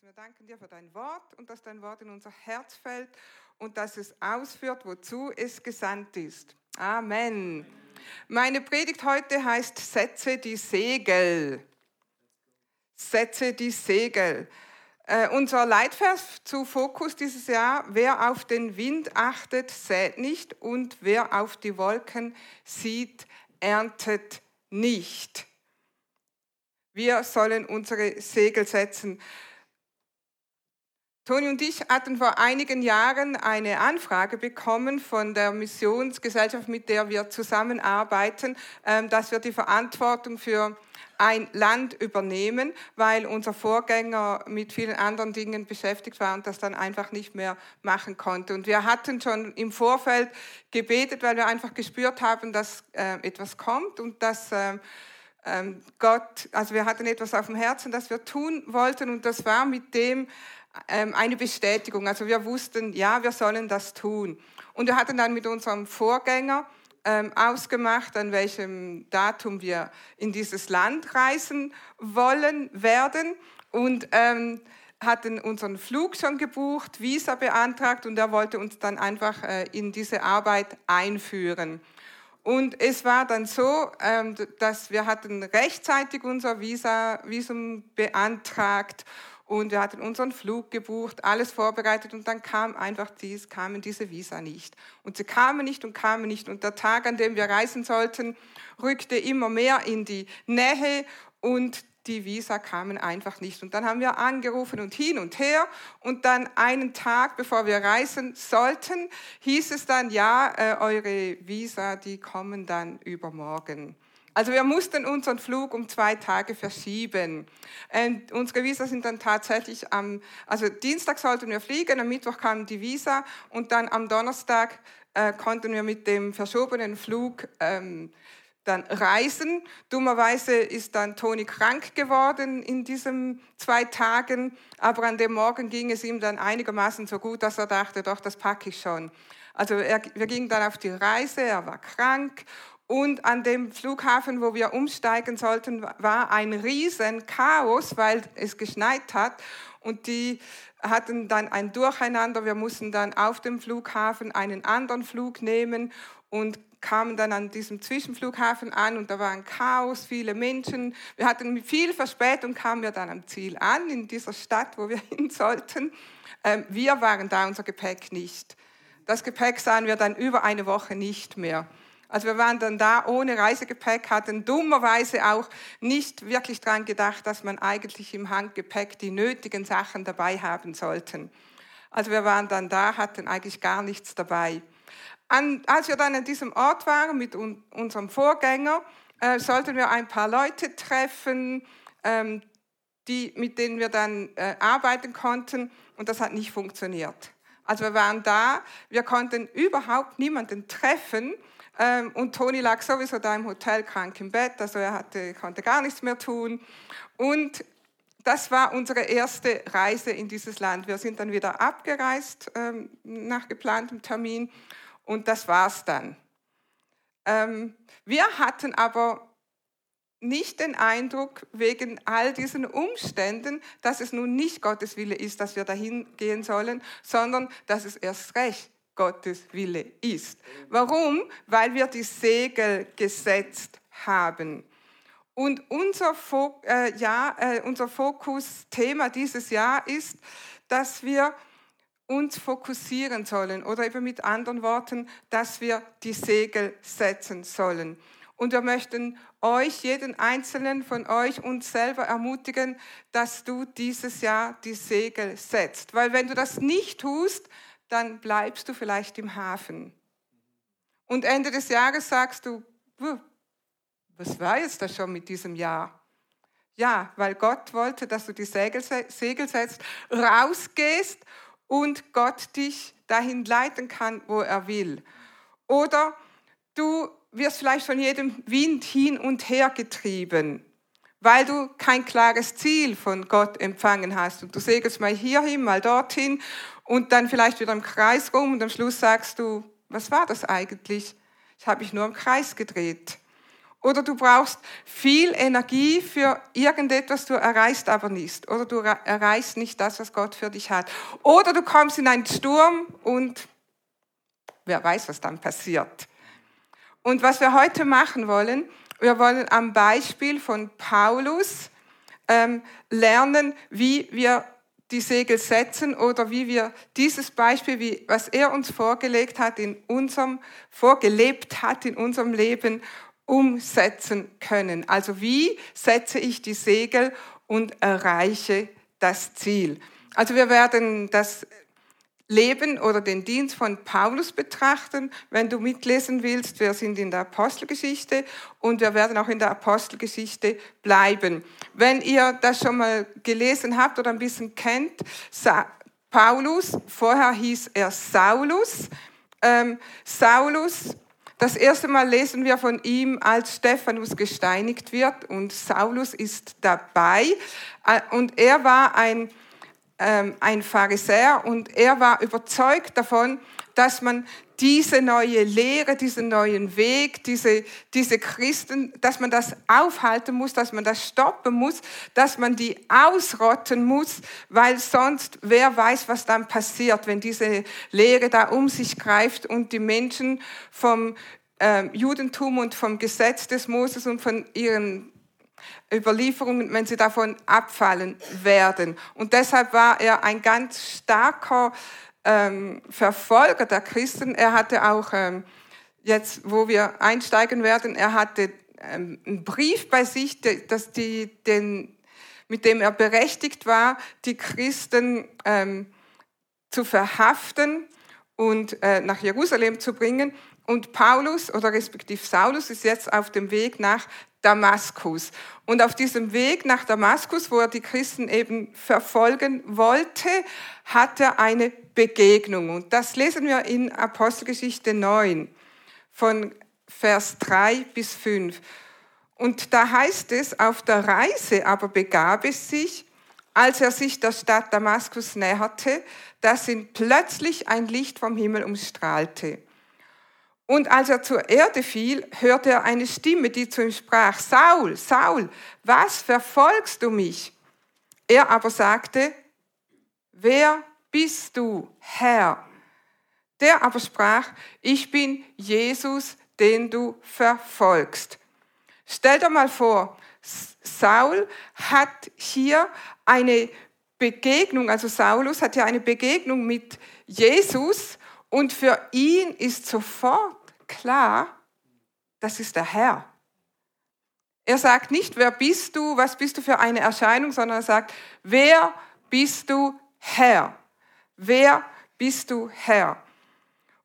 wir danken dir für dein Wort und dass dein Wort in unser Herz fällt und dass es ausführt, wozu es gesandt ist. Amen. Meine Predigt heute heißt Setze die Segel. Setze die Segel. Äh, unser Leitvers zu Fokus dieses Jahr, wer auf den Wind achtet, sät nicht und wer auf die Wolken sieht, erntet nicht. Wir sollen unsere Segel setzen. Toni und ich hatten vor einigen Jahren eine Anfrage bekommen von der Missionsgesellschaft, mit der wir zusammenarbeiten, ähm, dass wir die Verantwortung für ein Land übernehmen, weil unser Vorgänger mit vielen anderen Dingen beschäftigt war und das dann einfach nicht mehr machen konnte. Und wir hatten schon im Vorfeld gebetet, weil wir einfach gespürt haben, dass äh, etwas kommt und dass ähm, ähm, Gott, also wir hatten etwas auf dem Herzen, das wir tun wollten und das war mit dem, eine Bestätigung. Also wir wussten, ja, wir sollen das tun. Und wir hatten dann mit unserem Vorgänger ähm, ausgemacht, an welchem Datum wir in dieses Land reisen wollen werden und ähm, hatten unseren Flug schon gebucht, Visa beantragt und er wollte uns dann einfach äh, in diese Arbeit einführen. Und es war dann so, ähm, dass wir hatten rechtzeitig unser Visa, Visum beantragt und wir hatten unseren Flug gebucht, alles vorbereitet und dann kam einfach dies, kamen diese Visa nicht. Und sie kamen nicht und kamen nicht und der Tag, an dem wir reisen sollten, rückte immer mehr in die Nähe und die Visa kamen einfach nicht. Und dann haben wir angerufen und hin und her. Und dann einen Tag, bevor wir reisen sollten, hieß es dann, ja, äh, eure Visa, die kommen dann übermorgen. Also wir mussten unseren Flug um zwei Tage verschieben. Und unsere Visa sind dann tatsächlich am, also Dienstag sollten wir fliegen, am Mittwoch kam die Visa und dann am Donnerstag äh, konnten wir mit dem verschobenen Flug ähm, dann reisen. Dummerweise ist dann Toni krank geworden in diesen zwei Tagen, aber an dem Morgen ging es ihm dann einigermaßen so gut, dass er dachte, doch, das packe ich schon. Also er, wir gingen dann auf die Reise, er war krank und an dem Flughafen, wo wir umsteigen sollten, war ein riesen Chaos, weil es geschneit hat. Und die hatten dann ein Durcheinander. Wir mussten dann auf dem Flughafen einen anderen Flug nehmen und kamen dann an diesem Zwischenflughafen an und da war ein Chaos, viele Menschen. Wir hatten viel Verspätung, kamen wir dann am Ziel an, in dieser Stadt, wo wir hin sollten. Ähm, wir waren da, unser Gepäck nicht. Das Gepäck sahen wir dann über eine Woche nicht mehr. Also wir waren dann da ohne Reisegepäck, hatten dummerweise auch nicht wirklich daran gedacht, dass man eigentlich im Handgepäck die nötigen Sachen dabei haben sollten. Also wir waren dann da, hatten eigentlich gar nichts dabei. An, als wir dann an diesem Ort waren mit un, unserem Vorgänger, äh, sollten wir ein paar Leute treffen, ähm, die, mit denen wir dann äh, arbeiten konnten und das hat nicht funktioniert. Also wir waren da, wir konnten überhaupt niemanden treffen, und Toni lag sowieso da im Hotel krank im Bett, also er hatte, konnte gar nichts mehr tun. Und das war unsere erste Reise in dieses Land. Wir sind dann wieder abgereist ähm, nach geplantem Termin und das war's dann. Ähm, wir hatten aber nicht den Eindruck, wegen all diesen Umständen, dass es nun nicht Gottes Wille ist, dass wir dahin gehen sollen, sondern dass es erst recht Gottes Wille ist. Warum? Weil wir die Segel gesetzt haben. Und unser, Fok äh, ja, äh, unser Fokusthema dieses Jahr ist, dass wir uns fokussieren sollen oder eben mit anderen Worten, dass wir die Segel setzen sollen. Und wir möchten euch, jeden einzelnen von euch, uns selber ermutigen, dass du dieses Jahr die Segel setzt. Weil wenn du das nicht tust, dann bleibst du vielleicht im Hafen. Und Ende des Jahres sagst du, was war jetzt das schon mit diesem Jahr? Ja, weil Gott wollte, dass du die Segel, Segel setzt, rausgehst und Gott dich dahin leiten kann, wo er will. Oder du wirst vielleicht von jedem Wind hin und her getrieben, weil du kein klares Ziel von Gott empfangen hast. Und du segelst mal hierhin, mal dorthin und dann vielleicht wieder im Kreis rum und am Schluss sagst du, was war das eigentlich? Ich habe mich nur im Kreis gedreht. Oder du brauchst viel Energie für irgendetwas, du erreichst aber nicht. Oder du erreichst nicht das, was Gott für dich hat. Oder du kommst in einen Sturm und wer weiß, was dann passiert. Und was wir heute machen wollen, wir wollen am Beispiel von Paulus ähm, lernen, wie wir die Segel setzen oder wie wir dieses Beispiel, wie, was er uns vorgelegt hat in unserem, vorgelebt hat in unserem Leben, umsetzen können. Also wie setze ich die Segel und erreiche das Ziel? Also wir werden das Leben oder den Dienst von Paulus betrachten. Wenn du mitlesen willst, wir sind in der Apostelgeschichte und wir werden auch in der Apostelgeschichte bleiben. Wenn ihr das schon mal gelesen habt oder ein bisschen kennt, Paulus, vorher hieß er Saulus. Ähm, Saulus das erste Mal lesen wir von ihm, als Stephanus gesteinigt wird und Saulus ist dabei. Äh, und er war ein, ähm, ein Pharisäer und er war überzeugt davon, dass man diese neue Lehre, diesen neuen Weg, diese, diese Christen, dass man das aufhalten muss, dass man das stoppen muss, dass man die ausrotten muss, weil sonst wer weiß, was dann passiert, wenn diese Lehre da um sich greift und die Menschen vom äh, Judentum und vom Gesetz des Moses und von ihren Überlieferungen, wenn sie davon abfallen werden. Und deshalb war er ein ganz starker ähm, Verfolger der Christen. Er hatte auch, ähm, jetzt wo wir einsteigen werden, er hatte ähm, einen Brief bei sich, dass die, den, mit dem er berechtigt war, die Christen ähm, zu verhaften und äh, nach Jerusalem zu bringen. Und Paulus oder respektive Saulus ist jetzt auf dem Weg nach Damaskus. Und auf diesem Weg nach Damaskus, wo er die Christen eben verfolgen wollte, hat er eine Begegnung. Und das lesen wir in Apostelgeschichte 9 von Vers 3 bis 5. Und da heißt es, auf der Reise aber begab es sich, als er sich der Stadt Damaskus näherte, dass ihn plötzlich ein Licht vom Himmel umstrahlte. Und als er zur Erde fiel, hörte er eine Stimme, die zu ihm sprach, Saul, Saul, was verfolgst du mich? Er aber sagte, wer bist du, Herr? Der aber sprach, ich bin Jesus, den du verfolgst. Stell dir mal vor, Saul hat hier eine Begegnung, also Saulus hat hier eine Begegnung mit Jesus und für ihn ist sofort klar, das ist der Herr. Er sagt nicht, wer bist du, was bist du für eine Erscheinung, sondern er sagt, wer bist du Herr? Wer bist du Herr?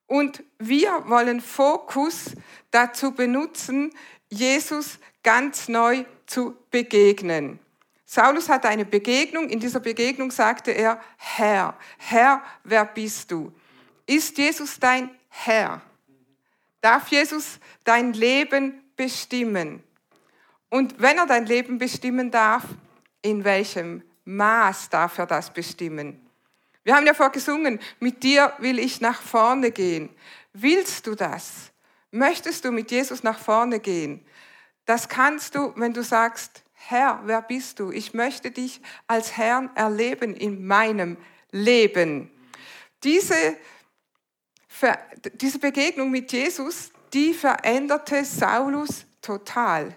Und wir wollen Fokus dazu benutzen, Jesus ganz neu zu begegnen. Saulus hatte eine Begegnung, in dieser Begegnung sagte er, Herr, Herr, wer bist du? Ist Jesus dein Herr? Darf Jesus dein Leben bestimmen? Und wenn er dein Leben bestimmen darf, in welchem Maß darf er das bestimmen? Wir haben ja vorgesungen, mit dir will ich nach vorne gehen. Willst du das? Möchtest du mit Jesus nach vorne gehen? Das kannst du, wenn du sagst, Herr, wer bist du? Ich möchte dich als Herrn erleben in meinem Leben. Diese diese Begegnung mit Jesus, die veränderte Saulus total.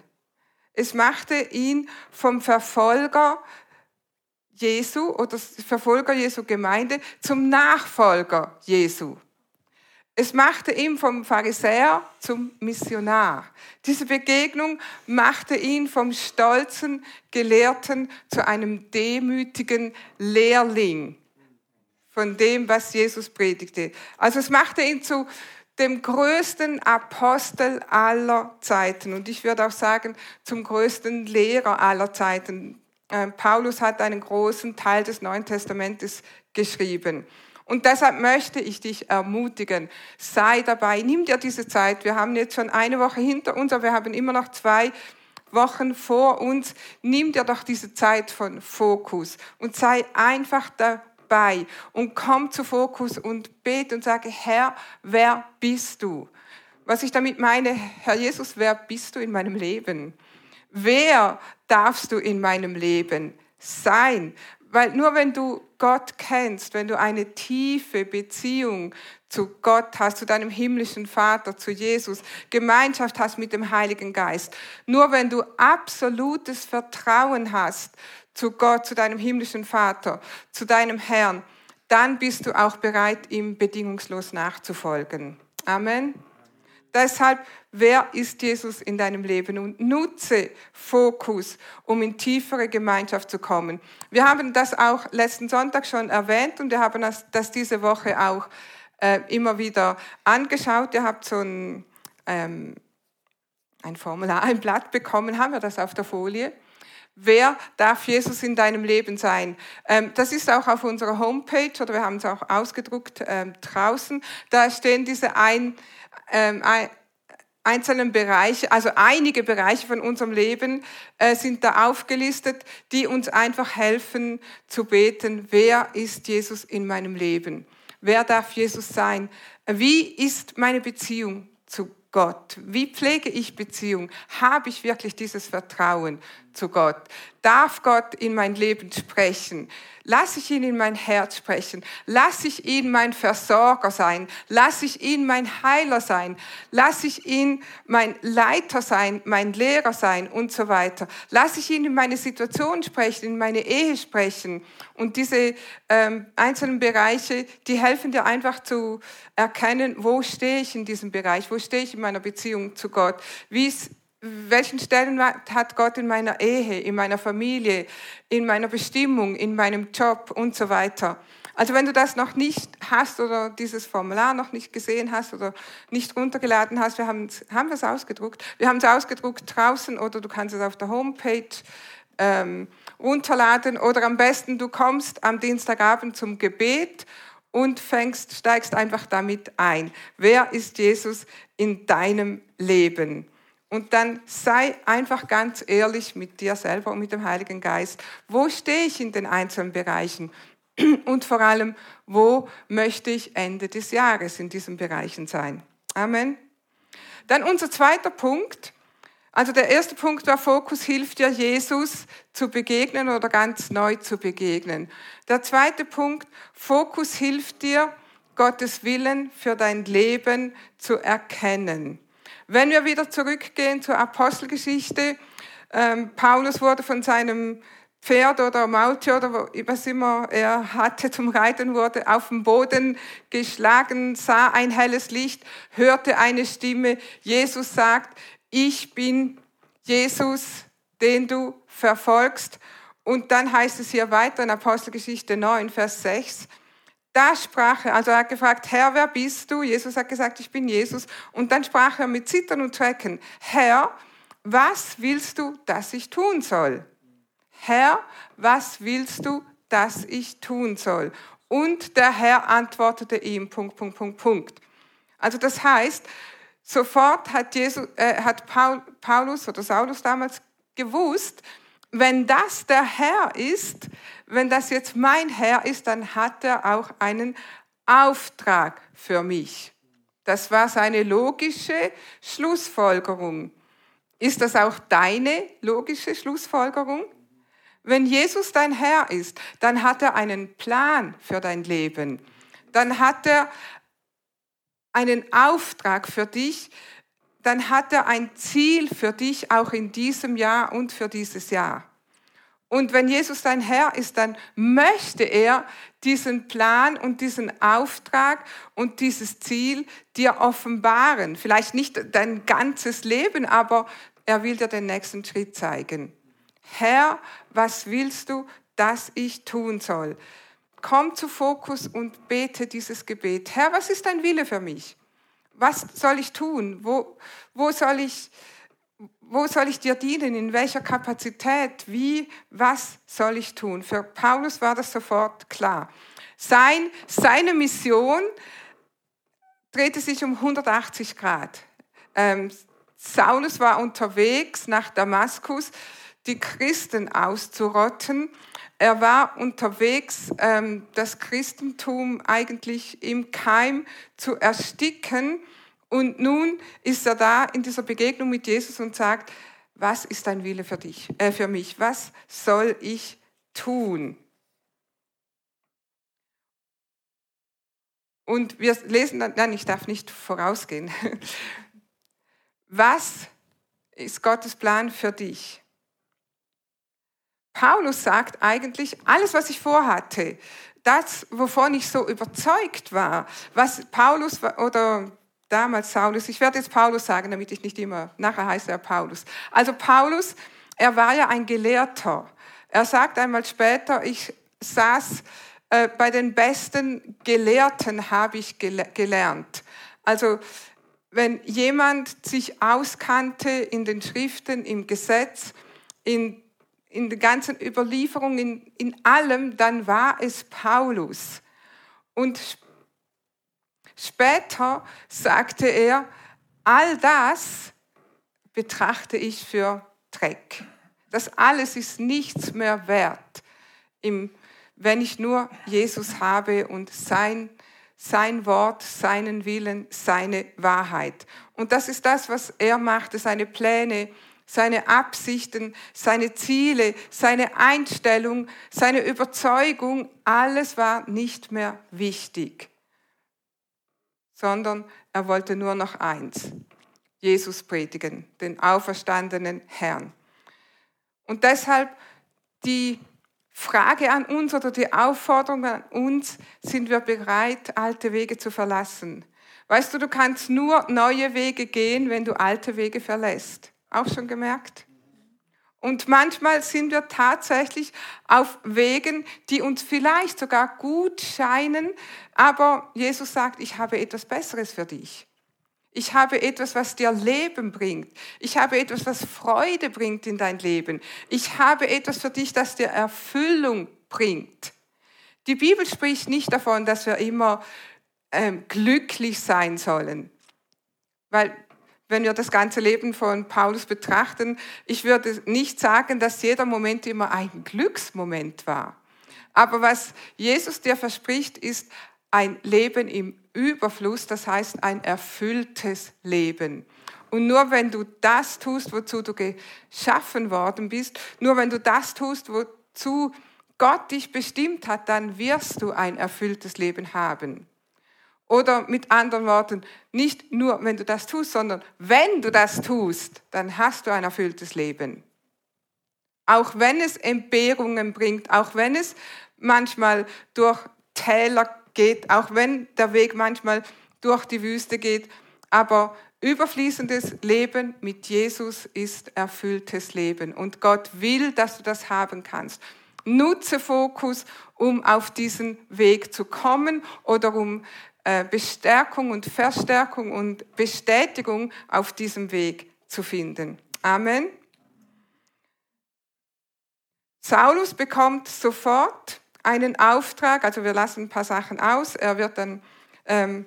Es machte ihn vom Verfolger Jesu oder Verfolger Jesu Gemeinde zum Nachfolger Jesu. Es machte ihn vom Pharisäer zum Missionar. Diese Begegnung machte ihn vom stolzen Gelehrten zu einem demütigen Lehrling von dem, was Jesus predigte. Also es machte ihn zu dem größten Apostel aller Zeiten und ich würde auch sagen zum größten Lehrer aller Zeiten. Ähm, Paulus hat einen großen Teil des Neuen Testamentes geschrieben. Und deshalb möchte ich dich ermutigen, sei dabei, nimm dir diese Zeit. Wir haben jetzt schon eine Woche hinter uns, aber wir haben immer noch zwei Wochen vor uns. Nimm dir doch diese Zeit von Fokus und sei einfach dabei dabei und komm zu Fokus und bete und sage, Herr, wer bist du? Was ich damit meine, Herr Jesus, wer bist du in meinem Leben? Wer darfst du in meinem Leben sein? Weil nur wenn du Gott kennst, wenn du eine tiefe Beziehung zu Gott hast, zu deinem himmlischen Vater, zu Jesus, Gemeinschaft hast mit dem Heiligen Geist, nur wenn du absolutes Vertrauen hast zu Gott, zu deinem himmlischen Vater, zu deinem Herrn, dann bist du auch bereit, ihm bedingungslos nachzufolgen. Amen. Deshalb, wer ist Jesus in deinem Leben? Und nutze Fokus, um in tiefere Gemeinschaft zu kommen. Wir haben das auch letzten Sonntag schon erwähnt und wir haben das, das diese Woche auch äh, immer wieder angeschaut. Ihr habt so ein, ähm, ein Formular, ein Blatt bekommen, haben wir das auf der Folie? Wer darf Jesus in deinem Leben sein? Ähm, das ist auch auf unserer Homepage oder wir haben es auch ausgedruckt ähm, draußen. Da stehen diese ein, ähm, einzelnen Bereiche, also einige Bereiche von unserem Leben äh, sind da aufgelistet, die uns einfach helfen zu beten, wer ist Jesus in meinem Leben? Wer darf Jesus sein? Wie ist meine Beziehung zu Gott? Wie pflege ich Beziehung? Habe ich wirklich dieses Vertrauen zu Gott? Darf Gott in mein Leben sprechen? Lass ich ihn in mein Herz sprechen. Lass ich ihn mein Versorger sein. Lass ich ihn mein Heiler sein. Lass ich ihn mein Leiter sein, mein Lehrer sein und so weiter. Lass ich ihn in meine Situation sprechen, in meine Ehe sprechen. Und diese ähm, einzelnen Bereiche, die helfen dir einfach zu erkennen, wo stehe ich in diesem Bereich, wo stehe ich in meiner Beziehung zu Gott, wie es welchen Stellenwert hat Gott in meiner Ehe, in meiner Familie, in meiner Bestimmung, in meinem Job und so weiter. Also wenn du das noch nicht hast oder dieses Formular noch nicht gesehen hast oder nicht runtergeladen hast, wir haben, haben wir es ausgedruckt. Wir haben es ausgedruckt draußen oder du kannst es auf der Homepage ähm, runterladen oder am besten du kommst am Dienstagabend zum Gebet und fängst, steigst einfach damit ein. Wer ist Jesus in deinem Leben? Und dann sei einfach ganz ehrlich mit dir selber und mit dem Heiligen Geist. Wo stehe ich in den einzelnen Bereichen? Und vor allem, wo möchte ich Ende des Jahres in diesen Bereichen sein? Amen. Dann unser zweiter Punkt. Also der erste Punkt war, Fokus hilft dir, Jesus zu begegnen oder ganz neu zu begegnen. Der zweite Punkt, Fokus hilft dir, Gottes Willen für dein Leben zu erkennen. Wenn wir wieder zurückgehen zur Apostelgeschichte, ähm, Paulus wurde von seinem Pferd oder Maultier oder was immer er hatte zum Reiten wurde, auf den Boden geschlagen, sah ein helles Licht, hörte eine Stimme. Jesus sagt, ich bin Jesus, den du verfolgst. Und dann heißt es hier weiter in Apostelgeschichte 9, Vers 6, da sprach er, also er hat gefragt, Herr, wer bist du? Jesus hat gesagt, ich bin Jesus. Und dann sprach er mit Zittern und Schrecken, Herr, was willst du, dass ich tun soll? Herr, was willst du, dass ich tun soll? Und der Herr antwortete ihm, Punkt, Punkt, Punkt, Punkt. Also das heißt, sofort hat, Jesus, äh, hat Paul, Paulus oder Saulus damals gewusst, wenn das der Herr ist, wenn das jetzt mein Herr ist, dann hat er auch einen Auftrag für mich. Das war seine logische Schlussfolgerung. Ist das auch deine logische Schlussfolgerung? Wenn Jesus dein Herr ist, dann hat er einen Plan für dein Leben. Dann hat er einen Auftrag für dich. Dann hat er ein Ziel für dich auch in diesem Jahr und für dieses Jahr. Und wenn Jesus dein Herr ist, dann möchte er diesen Plan und diesen Auftrag und dieses Ziel dir offenbaren. Vielleicht nicht dein ganzes Leben, aber er will dir den nächsten Schritt zeigen. Herr, was willst du, dass ich tun soll? Komm zu Fokus und bete dieses Gebet. Herr, was ist dein Wille für mich? Was soll ich tun? Wo, wo soll ich wo soll ich dir dienen? In welcher Kapazität? Wie? Was soll ich tun? Für Paulus war das sofort klar. Sein, seine Mission drehte sich um 180 Grad. Ähm, Saulus war unterwegs nach Damaskus, die Christen auszurotten. Er war unterwegs, ähm, das Christentum eigentlich im Keim zu ersticken Und nun ist er da in dieser Begegnung mit Jesus und sagt, was ist dein Wille für dich, äh, für mich? Was soll ich tun? Und wir lesen dann, nein, ich darf nicht vorausgehen. Was ist Gottes Plan für dich? Paulus sagt eigentlich, alles, was ich vorhatte, das, wovon ich so überzeugt war, was Paulus oder damals Saulus, ich werde jetzt Paulus sagen, damit ich nicht immer, nachher heißt er Paulus. Also Paulus, er war ja ein Gelehrter. Er sagt einmal später, ich saß äh, bei den besten Gelehrten habe ich gele gelernt. Also wenn jemand sich auskannte in den Schriften, im Gesetz, in, in der ganzen Überlieferung, in, in allem, dann war es Paulus. Und später sagte er, all das betrachte ich für Dreck. Das alles ist nichts mehr wert wenn ich nur Jesus habe und sein, sein Wort, seinen Willen, seine Wahrheit. Und das ist das, was er machte, seine Pläne, seine Absichten, seine Ziele, seine Einstellung, seine Überzeugung, alles war nicht mehr wichtig, sondern er wollte nur noch eins, Jesus predigen, den auferstandenen Herrn. Und deshalb die Frage an uns oder die Aufforderung an uns, sind wir bereit, alte Wege zu verlassen? Weißt du, du kannst nur neue Wege gehen, wenn du alte Wege verlässt. Auch schon gemerkt? Und manchmal sind wir tatsächlich auf Wegen, die uns vielleicht sogar gut scheinen, aber Jesus sagt, ich habe etwas Besseres für dich. Ich habe etwas, was dir Leben bringt. Ich habe etwas, was Freude bringt in dein Leben. Ich habe etwas für dich, das dir Erfüllung bringt. Die Bibel spricht nicht davon, dass wir immer ähm, glücklich sein sollen. Weil wenn wir das ganze Leben von Paulus betrachten, ich würde nicht sagen, dass jeder Moment immer ein Glücksmoment war. Aber was Jesus dir verspricht, ist ein Leben im Überfluss, das heißt ein erfülltes Leben. Und nur wenn du das tust, wozu du geschaffen worden bist, nur wenn du das tust, wozu Gott dich bestimmt hat, dann wirst du ein erfülltes Leben haben. Oder mit anderen Worten, nicht nur wenn du das tust, sondern wenn du das tust, dann hast du ein erfülltes Leben. Auch wenn es Entbehrungen bringt, auch wenn es manchmal durch Täler geht, auch wenn der Weg manchmal durch die Wüste geht. Aber überfließendes Leben mit Jesus ist erfülltes Leben. Und Gott will, dass du das haben kannst. Nutze Fokus, um auf diesen Weg zu kommen oder um Bestärkung und Verstärkung und Bestätigung auf diesem Weg zu finden. Amen. Saulus bekommt sofort einen Auftrag, also wir lassen ein paar Sachen aus, er wird dann, ähm,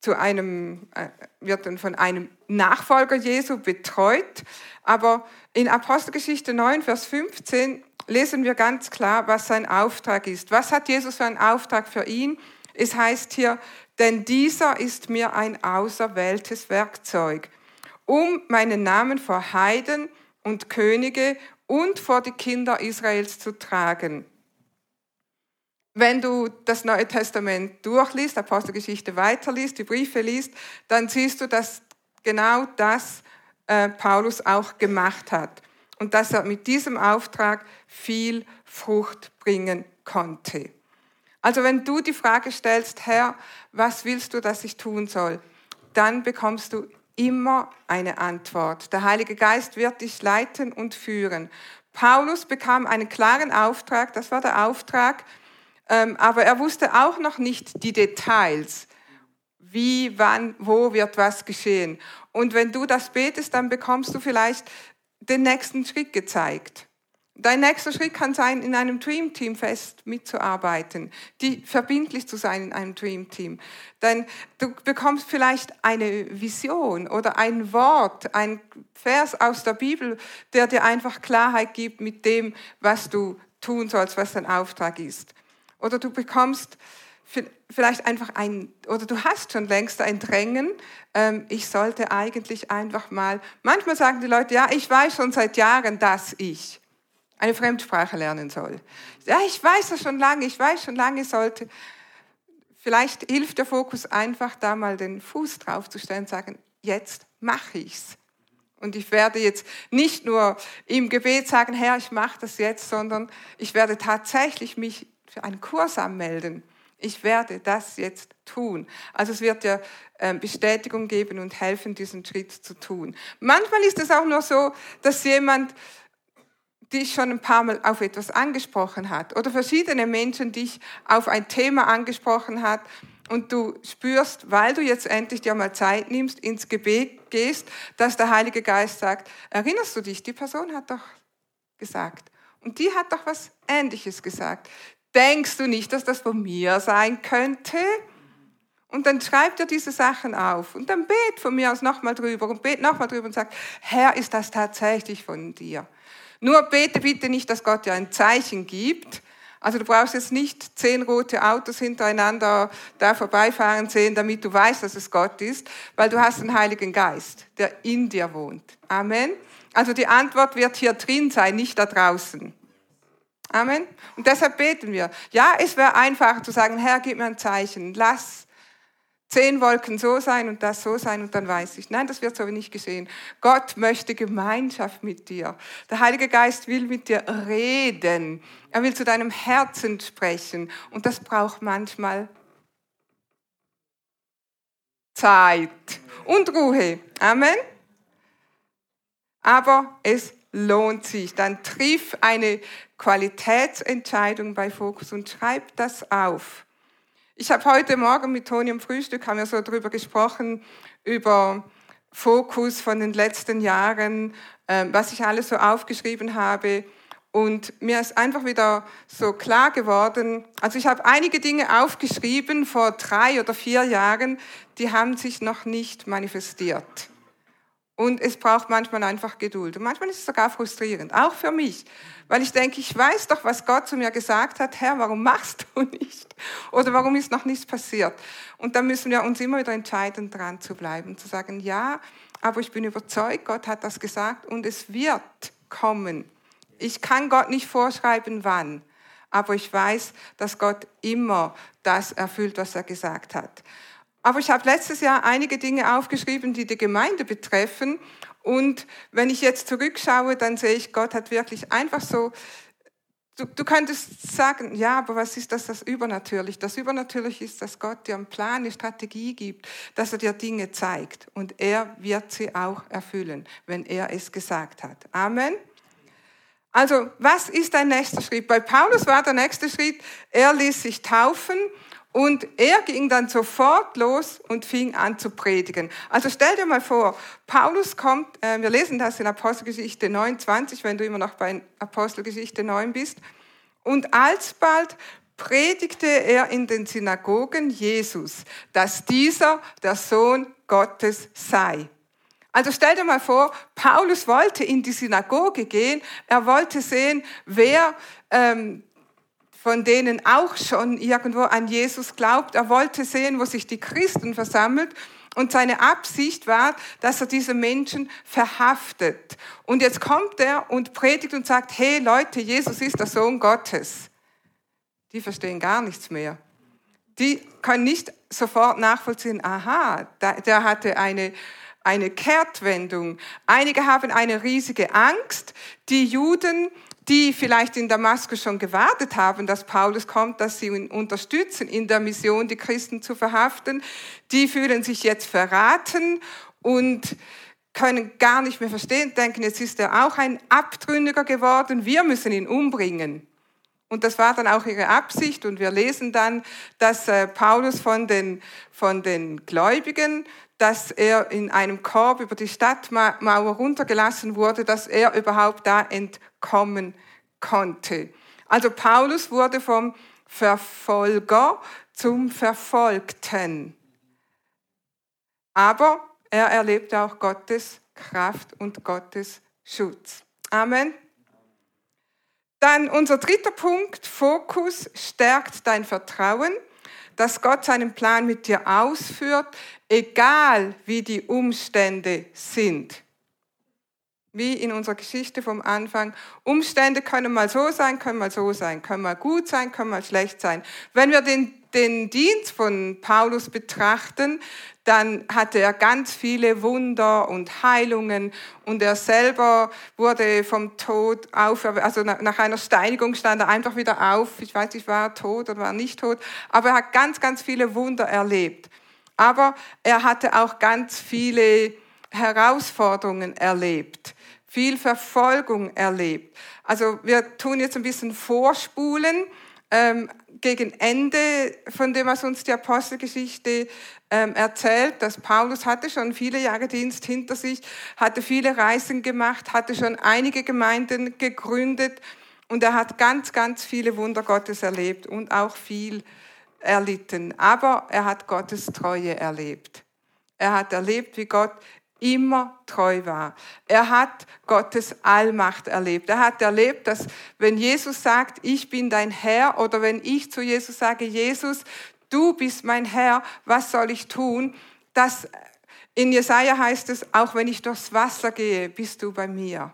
zu einem, äh, wird dann von einem Nachfolger Jesu betreut, aber in Apostelgeschichte 9, Vers 15 lesen wir ganz klar, was sein Auftrag ist. Was hat Jesus für einen Auftrag für ihn? Es heißt hier, denn dieser ist mir ein auserwähltes Werkzeug, um meinen Namen vor Heiden und Könige und vor die Kinder Israels zu tragen wenn du das Neue Testament durchliest, Apostelgeschichte weiterliest, die Briefe liest, dann siehst du, dass genau das äh, Paulus auch gemacht hat und dass er mit diesem Auftrag viel Frucht bringen konnte. Also wenn du die Frage stellst, Herr, was willst du, dass ich tun soll, dann bekommst du immer eine Antwort. Der Heilige Geist wird dich leiten und führen. Paulus bekam einen klaren Auftrag, das war der Auftrag, ähm, aber er wusste auch noch nicht die Details. Wie, wann, wo wird was geschehen. Und wenn du das betest, dann bekommst du vielleicht den nächsten Schritt gezeigt. Dein nächster Schritt kann sein, in einem Dream Team fest mitzuarbeiten, die verbindlich zu sein in einem Dream Team. Denn du bekommst vielleicht eine Vision oder ein Wort, ein Vers aus der Bibel, der dir einfach Klarheit gibt mit dem, was du tun sollst, was dein Auftrag ist. Oder du bekommst vielleicht einfach ein, oder du hast schon längst ein Drängen, ähm, ich sollte eigentlich einfach mal, manchmal sagen die Leute, ja, ich weiß schon seit Jahren, dass ich eine Fremdsprache lernen soll. Ja, ich weiß das schon lange, ich weiß schon lange, sollte. Vielleicht hilft der Fokus einfach da mal den Fuß draufzustellen und sagen, jetzt mache ich's. Und ich werde jetzt nicht nur im Gebet sagen, Herr, ich mache das jetzt, sondern ich werde tatsächlich mich für einen Kurs anmelden. Ich werde das jetzt tun. Also es wird ja ähm, Bestätigung geben und helfen, diesen Schritt zu tun. Manchmal ist es auch nur so, dass jemand dich schon ein paar Mal auf etwas angesprochen hat oder verschiedene Menschen dich auf ein Thema angesprochen hat und du spürst, weil du jetzt endlich dir mal Zeit nimmst, ins Gebet gehst, dass der Heilige Geist sagt, erinnerst du dich, die Person hat doch gesagt und die hat doch was Ähnliches gesagt. Denkst du nicht, dass das von mir sein könnte? Und dann schreibt er diese Sachen auf und dann bet von mir aus nochmal drüber und bet nochmal drüber und sagt, Herr, ist das tatsächlich von dir? Nur bete bitte nicht, dass Gott dir ein Zeichen gibt. Also du brauchst jetzt nicht zehn rote Autos hintereinander da vorbeifahren sehen, damit du weißt, dass es Gott ist, weil du hast den Heiligen Geist, der in dir wohnt. Amen. Also die Antwort wird hier drin sein, nicht da draußen. Amen. Und deshalb beten wir. Ja, es wäre einfacher zu sagen, Herr, gib mir ein Zeichen. Lass zehn Wolken so sein und das so sein und dann weiß ich. Nein, das wird so nicht geschehen. Gott möchte Gemeinschaft mit dir. Der Heilige Geist will mit dir reden. Er will zu deinem Herzen sprechen. Und das braucht manchmal Zeit und Ruhe. Amen. Aber es lohnt sich. Dann triff eine Qualitätsentscheidung bei Fokus und schreib das auf. Ich habe heute Morgen mit Toni im Frühstück, haben wir so darüber gesprochen, über Fokus von den letzten Jahren, ähm, was ich alles so aufgeschrieben habe. Und mir ist einfach wieder so klar geworden, also ich habe einige Dinge aufgeschrieben vor drei oder vier Jahren, die haben sich noch nicht manifestiert. Und es braucht manchmal einfach Geduld. Und manchmal ist es sogar frustrierend, auch für mich. Weil ich denke, ich weiß doch, was Gott zu mir gesagt hat. Herr, warum machst du nicht? Oder warum ist noch nichts passiert? Und da müssen wir uns immer wieder entscheiden, dran zu bleiben. Zu sagen, ja, aber ich bin überzeugt, Gott hat das gesagt und es wird kommen. Ich kann Gott nicht vorschreiben, wann. Aber ich weiß, dass Gott immer das erfüllt, was er gesagt hat. Aber ich habe letztes Jahr einige Dinge aufgeschrieben, die die Gemeinde betreffen. Und wenn ich jetzt zurückschaue, dann sehe ich, Gott hat wirklich einfach so, du, du könntest sagen, ja, aber was ist das, das Übernatürlich? Das Übernatürlich ist, dass Gott dir einen Plan, eine Strategie gibt, dass er dir Dinge zeigt. Und er wird sie auch erfüllen, wenn er es gesagt hat. Amen. Also, was ist dein nächster Schritt? Bei Paulus war der nächste Schritt, er ließ sich taufen und er ging dann sofort los und fing an zu predigen. Also stell dir mal vor, Paulus kommt, äh, wir lesen das in Apostelgeschichte 29, wenn du immer noch bei Apostelgeschichte 9 bist. Und alsbald predigte er in den Synagogen Jesus, dass dieser der Sohn Gottes sei. Also stell dir mal vor, Paulus wollte in die Synagoge gehen, er wollte sehen, wer ähm, von denen auch schon irgendwo an Jesus glaubt. Er wollte sehen, wo sich die Christen versammelt. Und seine Absicht war, dass er diese Menschen verhaftet. Und jetzt kommt er und predigt und sagt, hey Leute, Jesus ist der Sohn Gottes. Die verstehen gar nichts mehr. Die können nicht sofort nachvollziehen, aha, der hatte eine, eine Kehrtwendung. Einige haben eine riesige Angst. Die Juden die vielleicht in Damaskus schon gewartet haben, dass Paulus kommt, dass sie ihn unterstützen in der Mission, die Christen zu verhaften, die fühlen sich jetzt verraten und können gar nicht mehr verstehen, denken, jetzt ist er auch ein Abtrünniger geworden, wir müssen ihn umbringen. Und das war dann auch ihre Absicht. Und wir lesen dann, dass äh, Paulus von den, von den Gläubigen, dass er in einem Korb über die Stadtmauer runtergelassen wurde, dass er überhaupt da entkommen konnte. Also Paulus wurde vom Verfolger zum Verfolgten. Aber er erlebte auch Gottes Kraft und Gottes Schutz. Amen. Dann unser dritter Punkt, Fokus stärkt dein Vertrauen. Dass Gott seinen Plan mit dir ausführt, egal wie die Umstände sind. Wie in unserer Geschichte vom Anfang. Umstände können mal so sein, können mal so sein, können mal gut sein, können mal schlecht sein. Wenn wir den, den Dienst von Paulus betrachten, dann hatte er ganz viele Wunder und Heilungen und er selber wurde vom Tod auf, also nach einer Steinigung stand er einfach wieder auf. Ich weiß nicht, war er tot oder war er nicht tot, aber er hat ganz, ganz viele Wunder erlebt. Aber er hatte auch ganz viele Herausforderungen erlebt, viel Verfolgung erlebt. Also wir tun jetzt ein bisschen vorspulen ähm, gegen Ende von dem, was uns die Apostelgeschichte ähm, erzählt, dass Paulus hatte schon viele Jahre Dienst hinter sich, hatte viele Reisen gemacht, hatte schon einige Gemeinden gegründet und er hat ganz, ganz viele Wunder Gottes erlebt und auch viel erlitten. Aber er hat Gottes Treue erlebt. Er hat erlebt, wie Gott immer treu war. Er hat Gottes Allmacht erlebt. Er hat erlebt, dass wenn Jesus sagt, ich bin dein Herr, oder wenn ich zu Jesus sage, Jesus, du bist mein Herr, was soll ich tun? Das, in Jesaja heißt es, auch wenn ich durchs Wasser gehe, bist du bei mir.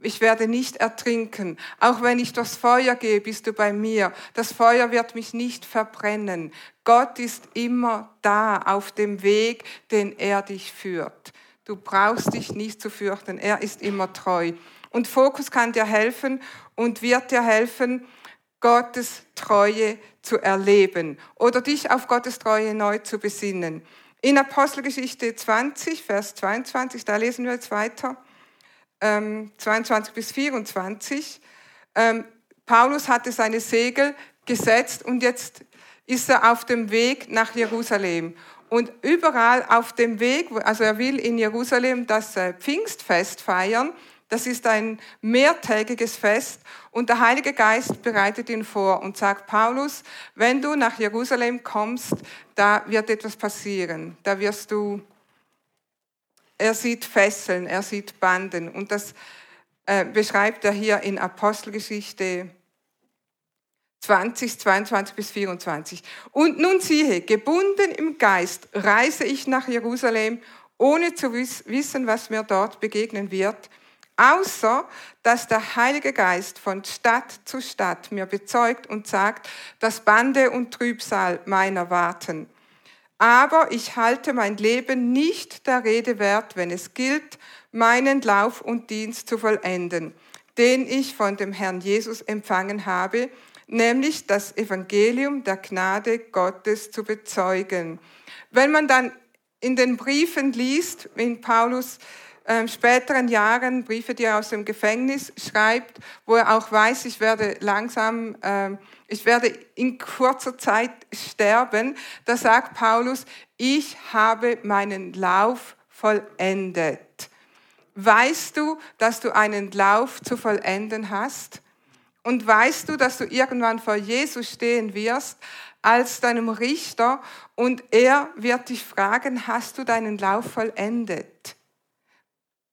Ich werde nicht ertrinken. Auch wenn ich durchs Feuer gehe, bist du bei mir. Das Feuer wird mich nicht verbrennen. Gott ist immer da auf dem Weg, den er dich führt. Du brauchst dich nicht zu fürchten. Er ist immer treu. Und Fokus kann dir helfen und wird dir helfen, Gottes Treue zu erleben oder dich auf Gottes Treue neu zu besinnen. In Apostelgeschichte 20, Vers 22, da lesen wir jetzt weiter, ähm, 22 bis 24. Ähm, Paulus hatte seine Segel gesetzt und jetzt ist er auf dem Weg nach Jerusalem. Und überall auf dem Weg, also er will in Jerusalem das äh, Pfingstfest feiern, das ist ein mehrtägiges Fest und der Heilige Geist bereitet ihn vor und sagt, Paulus, wenn du nach Jerusalem kommst, da wird etwas passieren. Da wirst du, er sieht Fesseln, er sieht Banden und das äh, beschreibt er hier in Apostelgeschichte 20, 22 bis 24. Und nun siehe, gebunden im Geist reise ich nach Jerusalem, ohne zu wissen, was mir dort begegnen wird außer dass der Heilige Geist von Stadt zu Stadt mir bezeugt und sagt, dass Bande und Trübsal meiner warten. Aber ich halte mein Leben nicht der Rede wert, wenn es gilt, meinen Lauf und Dienst zu vollenden, den ich von dem Herrn Jesus empfangen habe, nämlich das Evangelium der Gnade Gottes zu bezeugen. Wenn man dann in den Briefen liest, in Paulus ähm, späteren Jahren Briefe, die er aus dem Gefängnis schreibt, wo er auch weiß, ich werde langsam, ähm, ich werde in kurzer Zeit sterben, da sagt Paulus, ich habe meinen Lauf vollendet. Weißt du, dass du einen Lauf zu vollenden hast? Und weißt du, dass du irgendwann vor Jesus stehen wirst als deinem Richter und er wird dich fragen, hast du deinen Lauf vollendet?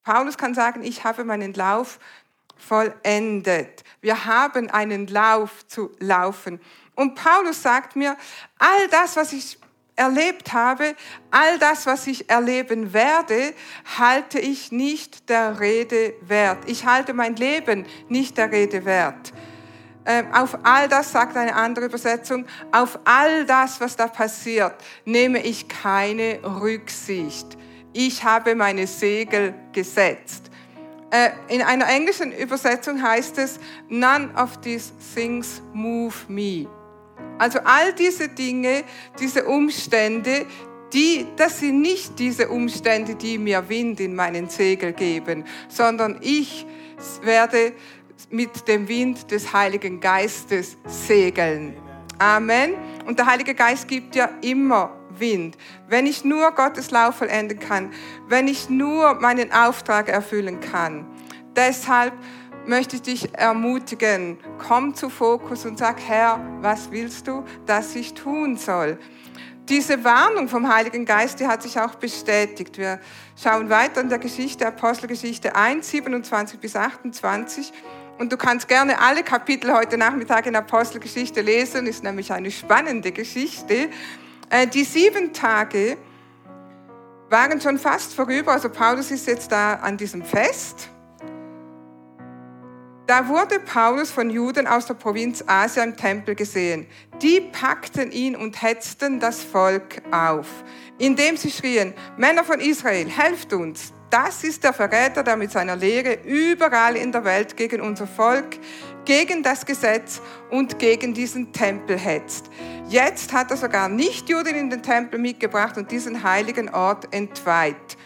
Paulus kann sagen, ich habe meinen Lauf vollendet. Wir haben einen Lauf zu laufen. Und Paulus sagt mir, all das, was ich erlebt habe, all das, was ich erleben werde, halte ich nicht der Rede wert. Ich halte mein Leben nicht der Rede wert. Ähm, auf all das, sagt eine andere Übersetzung, auf all das, was da passiert, nehme ich keine Rücksicht ich habe meine Segel gesetzt. Äh, in einer englischen Übersetzung heißt es, none of these things move me. Also all diese Dinge, diese Umstände, die, das sind nicht diese Umstände, die mir Wind in meinen Segel geben, sondern ich werde mit dem Wind des Heiligen Geistes segeln. Amen. Und der Heilige Geist gibt ja immer Wind, wenn ich nur Gottes Lauf vollenden kann, wenn ich nur meinen Auftrag erfüllen kann. Deshalb möchte ich dich ermutigen, komm zu Fokus und sag, Herr, was willst du, dass ich tun soll? Diese Warnung vom Heiligen Geist, die hat sich auch bestätigt. Wir schauen weiter in der Geschichte, Apostelgeschichte 1, 27 bis 28. Und du kannst gerne alle Kapitel heute Nachmittag in Apostelgeschichte lesen, ist nämlich eine spannende Geschichte. Äh, die sieben Tage waren schon fast vorüber, also Paulus ist jetzt da an diesem Fest. Da wurde Paulus von Juden aus der Provinz Asia im Tempel gesehen. Die packten ihn und hetzten das Volk auf, indem sie schrien, Männer von Israel, helft uns, das ist der Verräter, der mit seiner Lehre überall in der Welt gegen unser Volk, gegen das Gesetz und gegen diesen Tempel hetzt. Jetzt hat er sogar Nichtjuden in den Tempel mitgebracht und diesen heiligen Ort entweiht.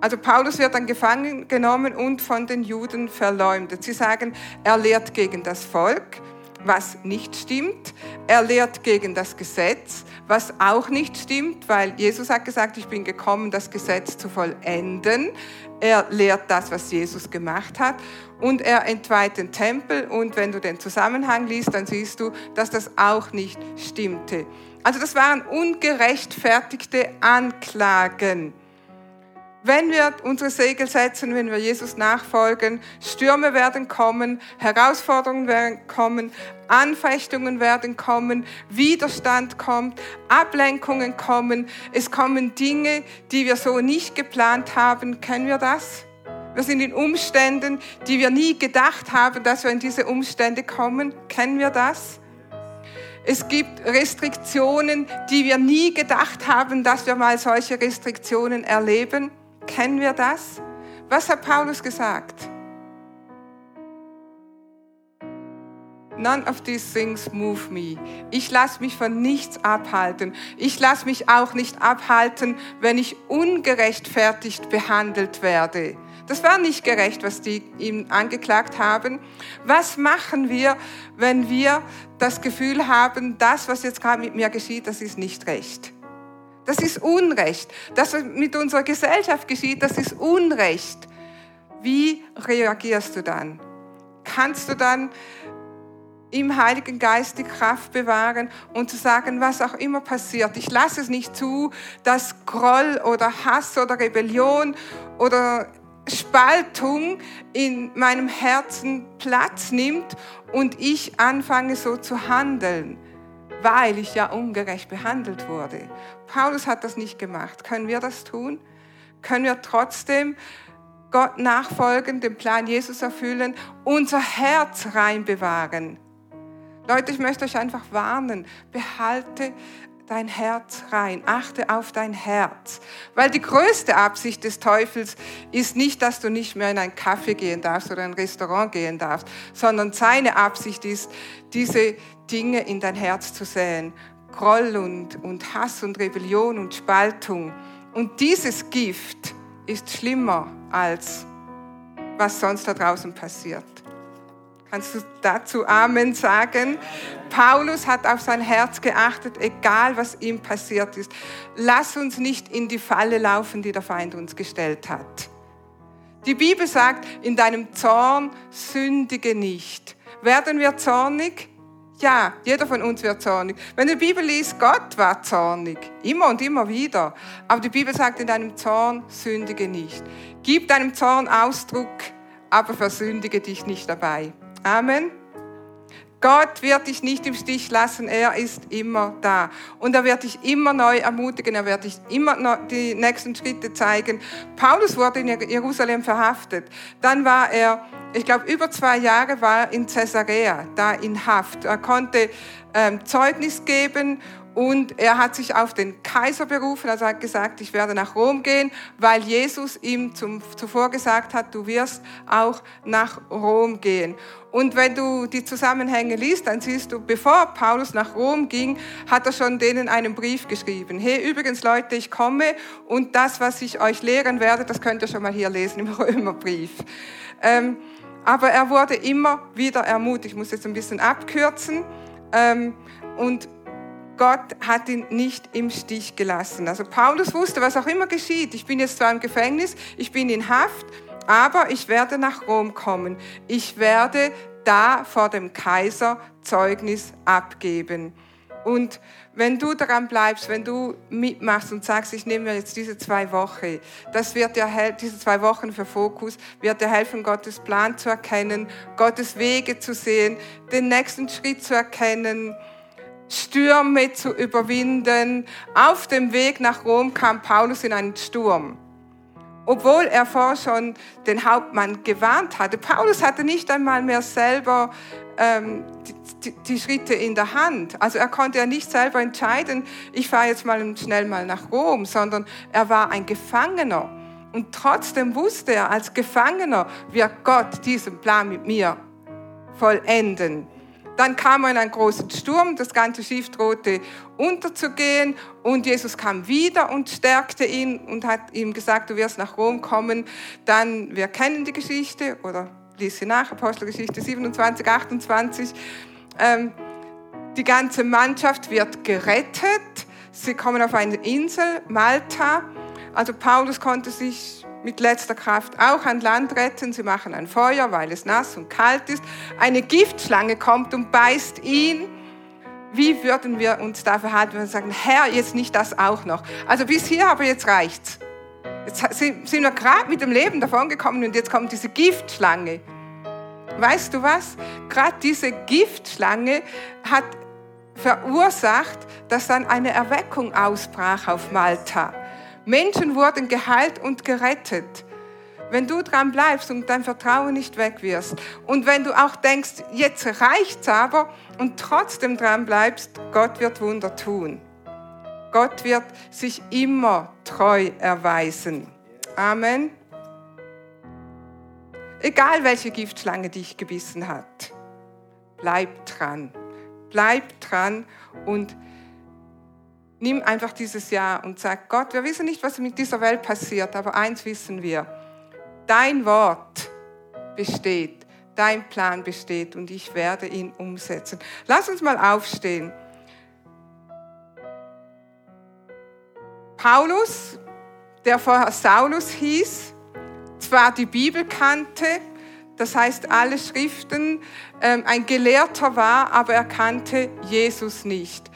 Also Paulus wird dann gefangen genommen und von den Juden verleumdet. Sie sagen, er lehrt gegen das Volk, was nicht stimmt. Er lehrt gegen das Gesetz, was auch nicht stimmt, weil Jesus hat gesagt, ich bin gekommen, das Gesetz zu vollenden. Er lehrt das, was Jesus gemacht hat und er entweiht den Tempel und wenn du den Zusammenhang liest, dann siehst du, dass das auch nicht stimmte. Also das waren ungerechtfertigte Anklagen. Wenn wir unsere Segel setzen, wenn wir Jesus nachfolgen, Stürme werden kommen, Herausforderungen werden kommen, Anfechtungen werden kommen, Widerstand kommt, Ablenkungen kommen, es kommen Dinge, die wir so nicht geplant haben. Kennen wir das? Wir sind in Umständen, die wir nie gedacht haben, dass wir in diese Umstände kommen. Kennen wir das? Es gibt Restriktionen, die wir nie gedacht haben, dass wir mal solche Restriktionen erleben. Kennen wir das? Was hat Paulus gesagt? None of these things move me. Ich lasse mich von nichts abhalten. Ich lasse mich auch nicht abhalten, wenn ich ungerechtfertigt behandelt werde. Das war nicht gerecht, was die ihm angeklagt haben. Was machen wir, wenn wir das Gefühl haben, das, was jetzt gerade mit mir geschieht, das ist nicht recht? Das ist Unrecht. Das, was mit unserer Gesellschaft geschieht, das ist Unrecht. Wie reagierst du dann? Kannst du dann im Heiligen Geist die Kraft bewahren und zu sagen, was auch immer passiert. Ich lasse es nicht zu, dass Groll oder Hass oder Rebellion oder Spaltung in meinem Herzen Platz nimmt und ich anfange so zu handeln weil ich ja ungerecht behandelt wurde. Paulus hat das nicht gemacht. Können wir das tun? Können wir trotzdem Gott nachfolgen, den Plan Jesus erfüllen, unser Herz rein bewahren? Leute, ich möchte euch einfach warnen, behalte dein Herz rein, achte auf dein Herz. Weil die größte Absicht des Teufels ist nicht, dass du nicht mehr in ein Kaffee gehen darfst oder ein Restaurant gehen darfst, sondern seine Absicht ist, diese Dinge in dein Herz zu säen. Groll und, und Hass und Rebellion und Spaltung. Und dieses Gift ist schlimmer als was sonst da draußen passiert. Kannst du dazu Amen sagen? Paulus hat auf sein Herz geachtet, egal was ihm passiert ist. Lass uns nicht in die Falle laufen, die der Feind uns gestellt hat. Die Bibel sagt, in deinem Zorn sündige nicht. Werden wir zornig? Ja, jeder von uns wird zornig. Wenn du die Bibel liest, Gott war zornig. Immer und immer wieder. Aber die Bibel sagt, in deinem Zorn sündige nicht. Gib deinem Zorn Ausdruck, aber versündige dich nicht dabei. Amen. Gott wird dich nicht im Stich lassen, er ist immer da. Und er wird dich immer neu ermutigen, er wird dich immer die nächsten Schritte zeigen. Paulus wurde in Jerusalem verhaftet. Dann war er, ich glaube, über zwei Jahre war er in Caesarea, da in Haft. Er konnte ähm, Zeugnis geben und er hat sich auf den Kaiser berufen, also hat gesagt, ich werde nach Rom gehen, weil Jesus ihm zum, zuvor gesagt hat, du wirst auch nach Rom gehen. Und wenn du die Zusammenhänge liest, dann siehst du, bevor Paulus nach Rom ging, hat er schon denen einen Brief geschrieben. Hey, übrigens Leute, ich komme und das, was ich euch lehren werde, das könnt ihr schon mal hier lesen im Römerbrief. Ähm, aber er wurde immer wieder ermutigt. Ich muss jetzt ein bisschen abkürzen. Ähm, und Gott hat ihn nicht im Stich gelassen. Also Paulus wusste, was auch immer geschieht. Ich bin jetzt zwar im Gefängnis, ich bin in Haft, aber ich werde nach Rom kommen. Ich werde da vor dem Kaiser Zeugnis abgeben. Und wenn du daran bleibst, wenn du mitmachst und sagst, ich nehme mir jetzt diese zwei Wochen, das wird dir diese zwei Wochen für Fokus, wird dir helfen, Gottes Plan zu erkennen, Gottes Wege zu sehen, den nächsten Schritt zu erkennen, Stürme zu überwinden. Auf dem Weg nach Rom kam Paulus in einen Sturm. Obwohl er vorher schon den Hauptmann gewarnt hatte. Paulus hatte nicht einmal mehr selber ähm, die, die, Schritte in der Hand. Also er konnte ja nicht selber entscheiden, ich fahre jetzt mal schnell mal nach Rom, sondern er war ein Gefangener. Und trotzdem wusste er, als Gefangener wird Gott diesen Plan mit mir vollenden. Dann kam er in einen großen Sturm, das ganze Schiff drohte unterzugehen und Jesus kam wieder und stärkte ihn und hat ihm gesagt, du wirst nach Rom kommen. Dann, wir kennen die Geschichte oder lies sie nach, Apostelgeschichte 27, 28. Ähm, die ganze Mannschaft wird gerettet. Sie kommen auf eine Insel, Malta. Also Paulus konnte sich mit letzter Kraft auch an Land retten. Sie machen ein Feuer, weil es nass und kalt ist. Eine Giftschlange kommt und beißt ihn. Wie würden wir uns da verhalten, wenn wir sagen, Herr, jetzt nicht das auch noch? Also bis hier, aber jetzt reicht's. Jetzt sind wir gerade mit dem Leben davongekommen und jetzt kommt diese Giftschlange. Weißt du was? Gerade diese Giftschlange hat verursacht, dass dann eine Erweckung ausbrach auf Malta. Menschen wurden geheilt und gerettet. Wenn du dran bleibst und dein Vertrauen nicht weg wirst und wenn du auch denkst, jetzt reicht's aber und trotzdem dran bleibst, Gott wird Wunder tun. Gott wird sich immer treu erweisen. Amen. Egal welche Giftschlange dich gebissen hat, bleib dran. Bleib dran und nimm einfach dieses Jahr und sag, Gott, wir wissen nicht, was mit dieser Welt passiert, aber eins wissen wir. Dein Wort besteht, dein Plan besteht und ich werde ihn umsetzen. Lass uns mal aufstehen. Paulus, der vorher Saulus hieß, zwar die Bibel kannte, das heißt alle Schriften, ähm, ein Gelehrter war, aber er kannte Jesus nicht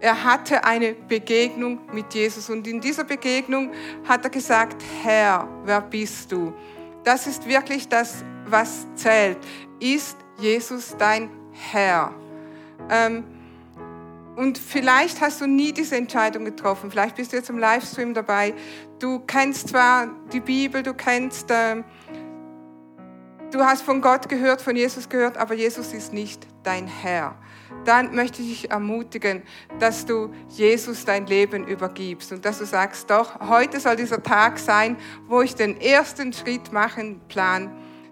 er hatte eine Begegnung mit Jesus und in dieser Begegnung hat er gesagt, Herr, wer bist du? Das ist wirklich das, was zählt. Ist Jesus dein Herr? Ähm, und vielleicht hast du nie diese Entscheidung getroffen. Vielleicht bist du jetzt im Livestream dabei. Du kennst zwar die Bibel, du kennst, äh, du hast von Gott gehört, von Jesus gehört, aber Jesus ist nicht dein Herr dann möchte ich dich ermutigen, dass du Jesus dein Leben übergibst und dass du sagst, doch, heute soll dieser Tag sein, wo ich den ersten Schritt machen plan,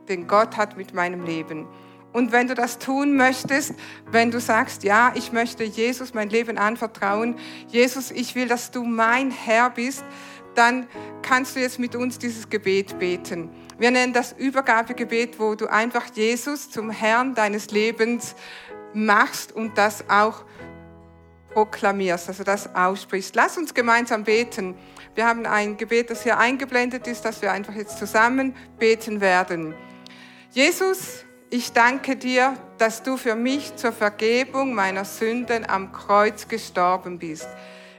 den Gott hat mit meinem Leben. Und wenn du das tun möchtest, wenn du sagst, ja, ich möchte Jesus mein Leben anvertrauen, Jesus, ich will, dass du mein Herr bist, dann kannst du jetzt mit uns dieses Gebet beten. Wir nennen das Übergabegebet, wo du einfach Jesus zum Herrn deines Lebens machst und das auch proklamierst, also das aussprichst. Lass uns gemeinsam beten. Wir haben ein Gebet, das hier eingeblendet ist, dass wir einfach jetzt zusammen beten werden. Jesus, ich danke dir, dass du für mich zur Vergebung meiner Sünden am Kreuz gestorben bist.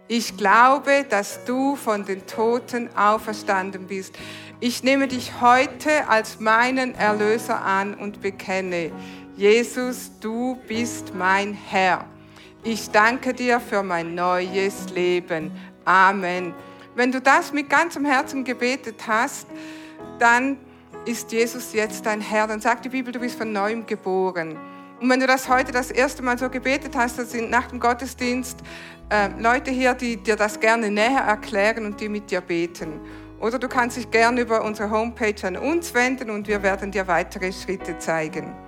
Ich glaube, dass du von den Toten auferstanden bist. Ich nehme dich heute als meinen Erlöser an und bekenne, Jesus, du bist mein Herr. Ich danke dir für mein neues Leben. Amen. Wenn du das mit ganzem Herzen gebetet hast, dann ist Jesus jetzt dein Herr. Dann sagt die Bibel, du bist von neuem geboren. Und wenn du das heute das erste Mal so gebetet hast, dann sind nach dem Gottesdienst äh, Leute hier, die dir das gerne näher erklären und die mit dir beten. Oder du kannst dich gerne über unsere Homepage an uns wenden und wir werden dir weitere Schritte zeigen.